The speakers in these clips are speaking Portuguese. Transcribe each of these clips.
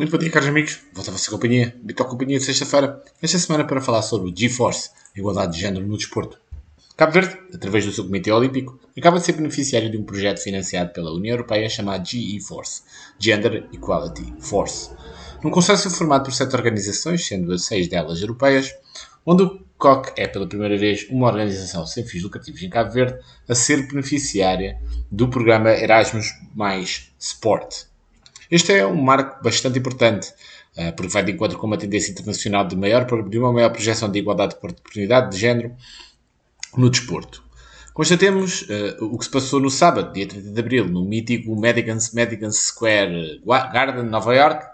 Muito bom dia, caros amigos. Volto a vossa companhia, Vitor Companhia de sexta-feira, esta semana para falar sobre o GeForce, a igualdade de género no desporto. Cabo Verde, através do seu Comitê Olímpico, acaba de ser beneficiário de um projeto financiado pela União Europeia chamado GeForce, Gender Equality Force, num consórcio formado por sete organizações, sendo as seis delas europeias, onde o COC é pela primeira vez uma organização sem fins lucrativos em Cabo Verde a ser beneficiária do programa Erasmus mais Sport este é um marco bastante importante, eh, porque vai de encontro com uma tendência internacional de, maior, de uma maior projeção de igualdade de oportunidade de género no desporto. Constatemos uh, o que se passou no sábado, dia 30 de abril, no mítico Madison, Square Garden, Nova York,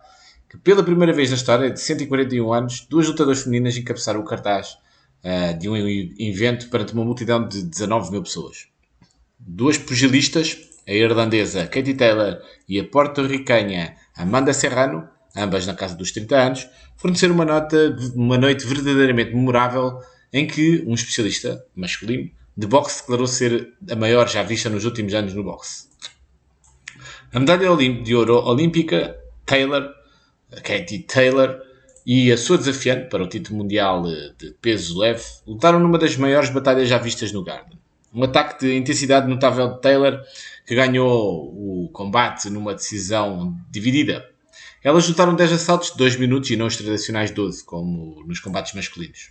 que pela primeira vez na história de 141 anos, duas lutadoras femininas encabeçaram o cartaz uh, de um evento perante uma multidão de 19 mil pessoas. Duas pugilistas a irlandesa Katie Taylor e a porto-ricanha Amanda Serrano, ambas na casa dos 30 anos, forneceram uma, nota, uma noite verdadeiramente memorável em que um especialista masculino de boxe declarou ser a maior já vista nos últimos anos no boxe. A medalha de ouro olímpica, Taylor, Katie Taylor, e a sua desafiante para o título mundial de peso leve lutaram numa das maiores batalhas já vistas no Garden. Um ataque de intensidade notável de Taylor que ganhou o combate numa decisão dividida. Elas lutaram 10 assaltos de 2 minutos e não os tradicionais 12, como nos combates masculinos.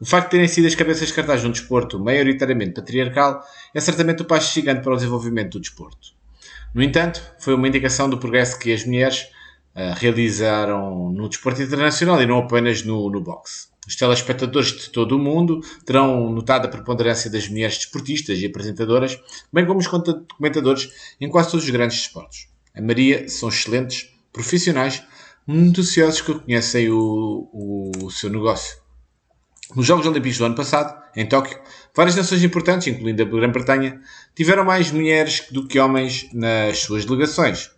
O facto de terem sido as cabeças de cartaz de um desporto maioritariamente patriarcal é certamente o passo gigante para o desenvolvimento do desporto. No entanto, foi uma indicação do progresso que as mulheres uh, realizaram no desporto internacional e não apenas no, no boxe. Os telespectadores de todo o mundo terão notado a preponderância das mulheres desportistas e apresentadoras, bem como os comentadores em quase todos os grandes esportes. A Maria são excelentes profissionais, minuciosos que conhecem o, o seu negócio. Nos Jogos Olímpicos do ano passado, em Tóquio, várias nações importantes, incluindo a Grã-Bretanha, tiveram mais mulheres do que homens nas suas delegações.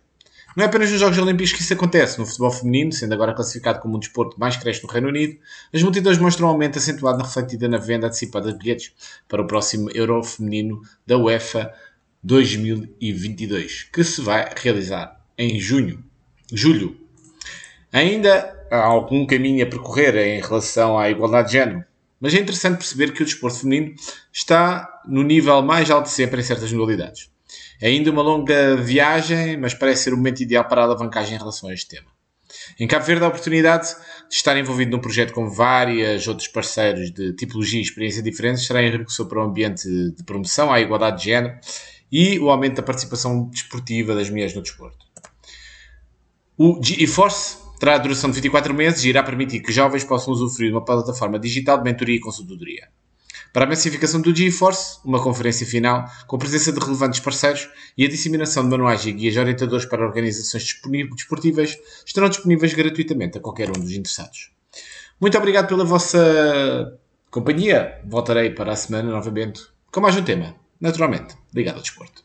Não é apenas nos Jogos Olímpicos que isso acontece. No futebol feminino, sendo agora classificado como um desporto mais cresce no Reino Unido, as multidões mostram um aumento acentuado na refletida na venda antecipada de bilhetes para o próximo Euro Feminino da UEFA 2022, que se vai realizar em junho, julho. Ainda há algum caminho a percorrer em relação à igualdade de género, mas é interessante perceber que o desporto feminino está no nível mais alto sempre em certas modalidades. É ainda uma longa viagem, mas parece ser o momento ideal para a alavancagem em relação a este tema. Em Cabo Verde, a oportunidade de estar envolvido num projeto com vários outros parceiros de tipologia e experiência diferentes será enriquecedor para o ambiente de promoção à igualdade de género e o aumento da participação desportiva das mulheres no desporto. O GeForce terá duração de 24 meses e irá permitir que jovens possam usufruir de uma plataforma digital de mentoria e consultoria. Para a massificação do GeForce, uma conferência final com a presença de relevantes parceiros e a disseminação de manuais e guias orientadores para organizações desportivas estarão disponíveis gratuitamente a qualquer um dos interessados. Muito obrigado pela vossa companhia. Voltarei para a semana novamente com mais um tema, naturalmente, ligado ao desporto.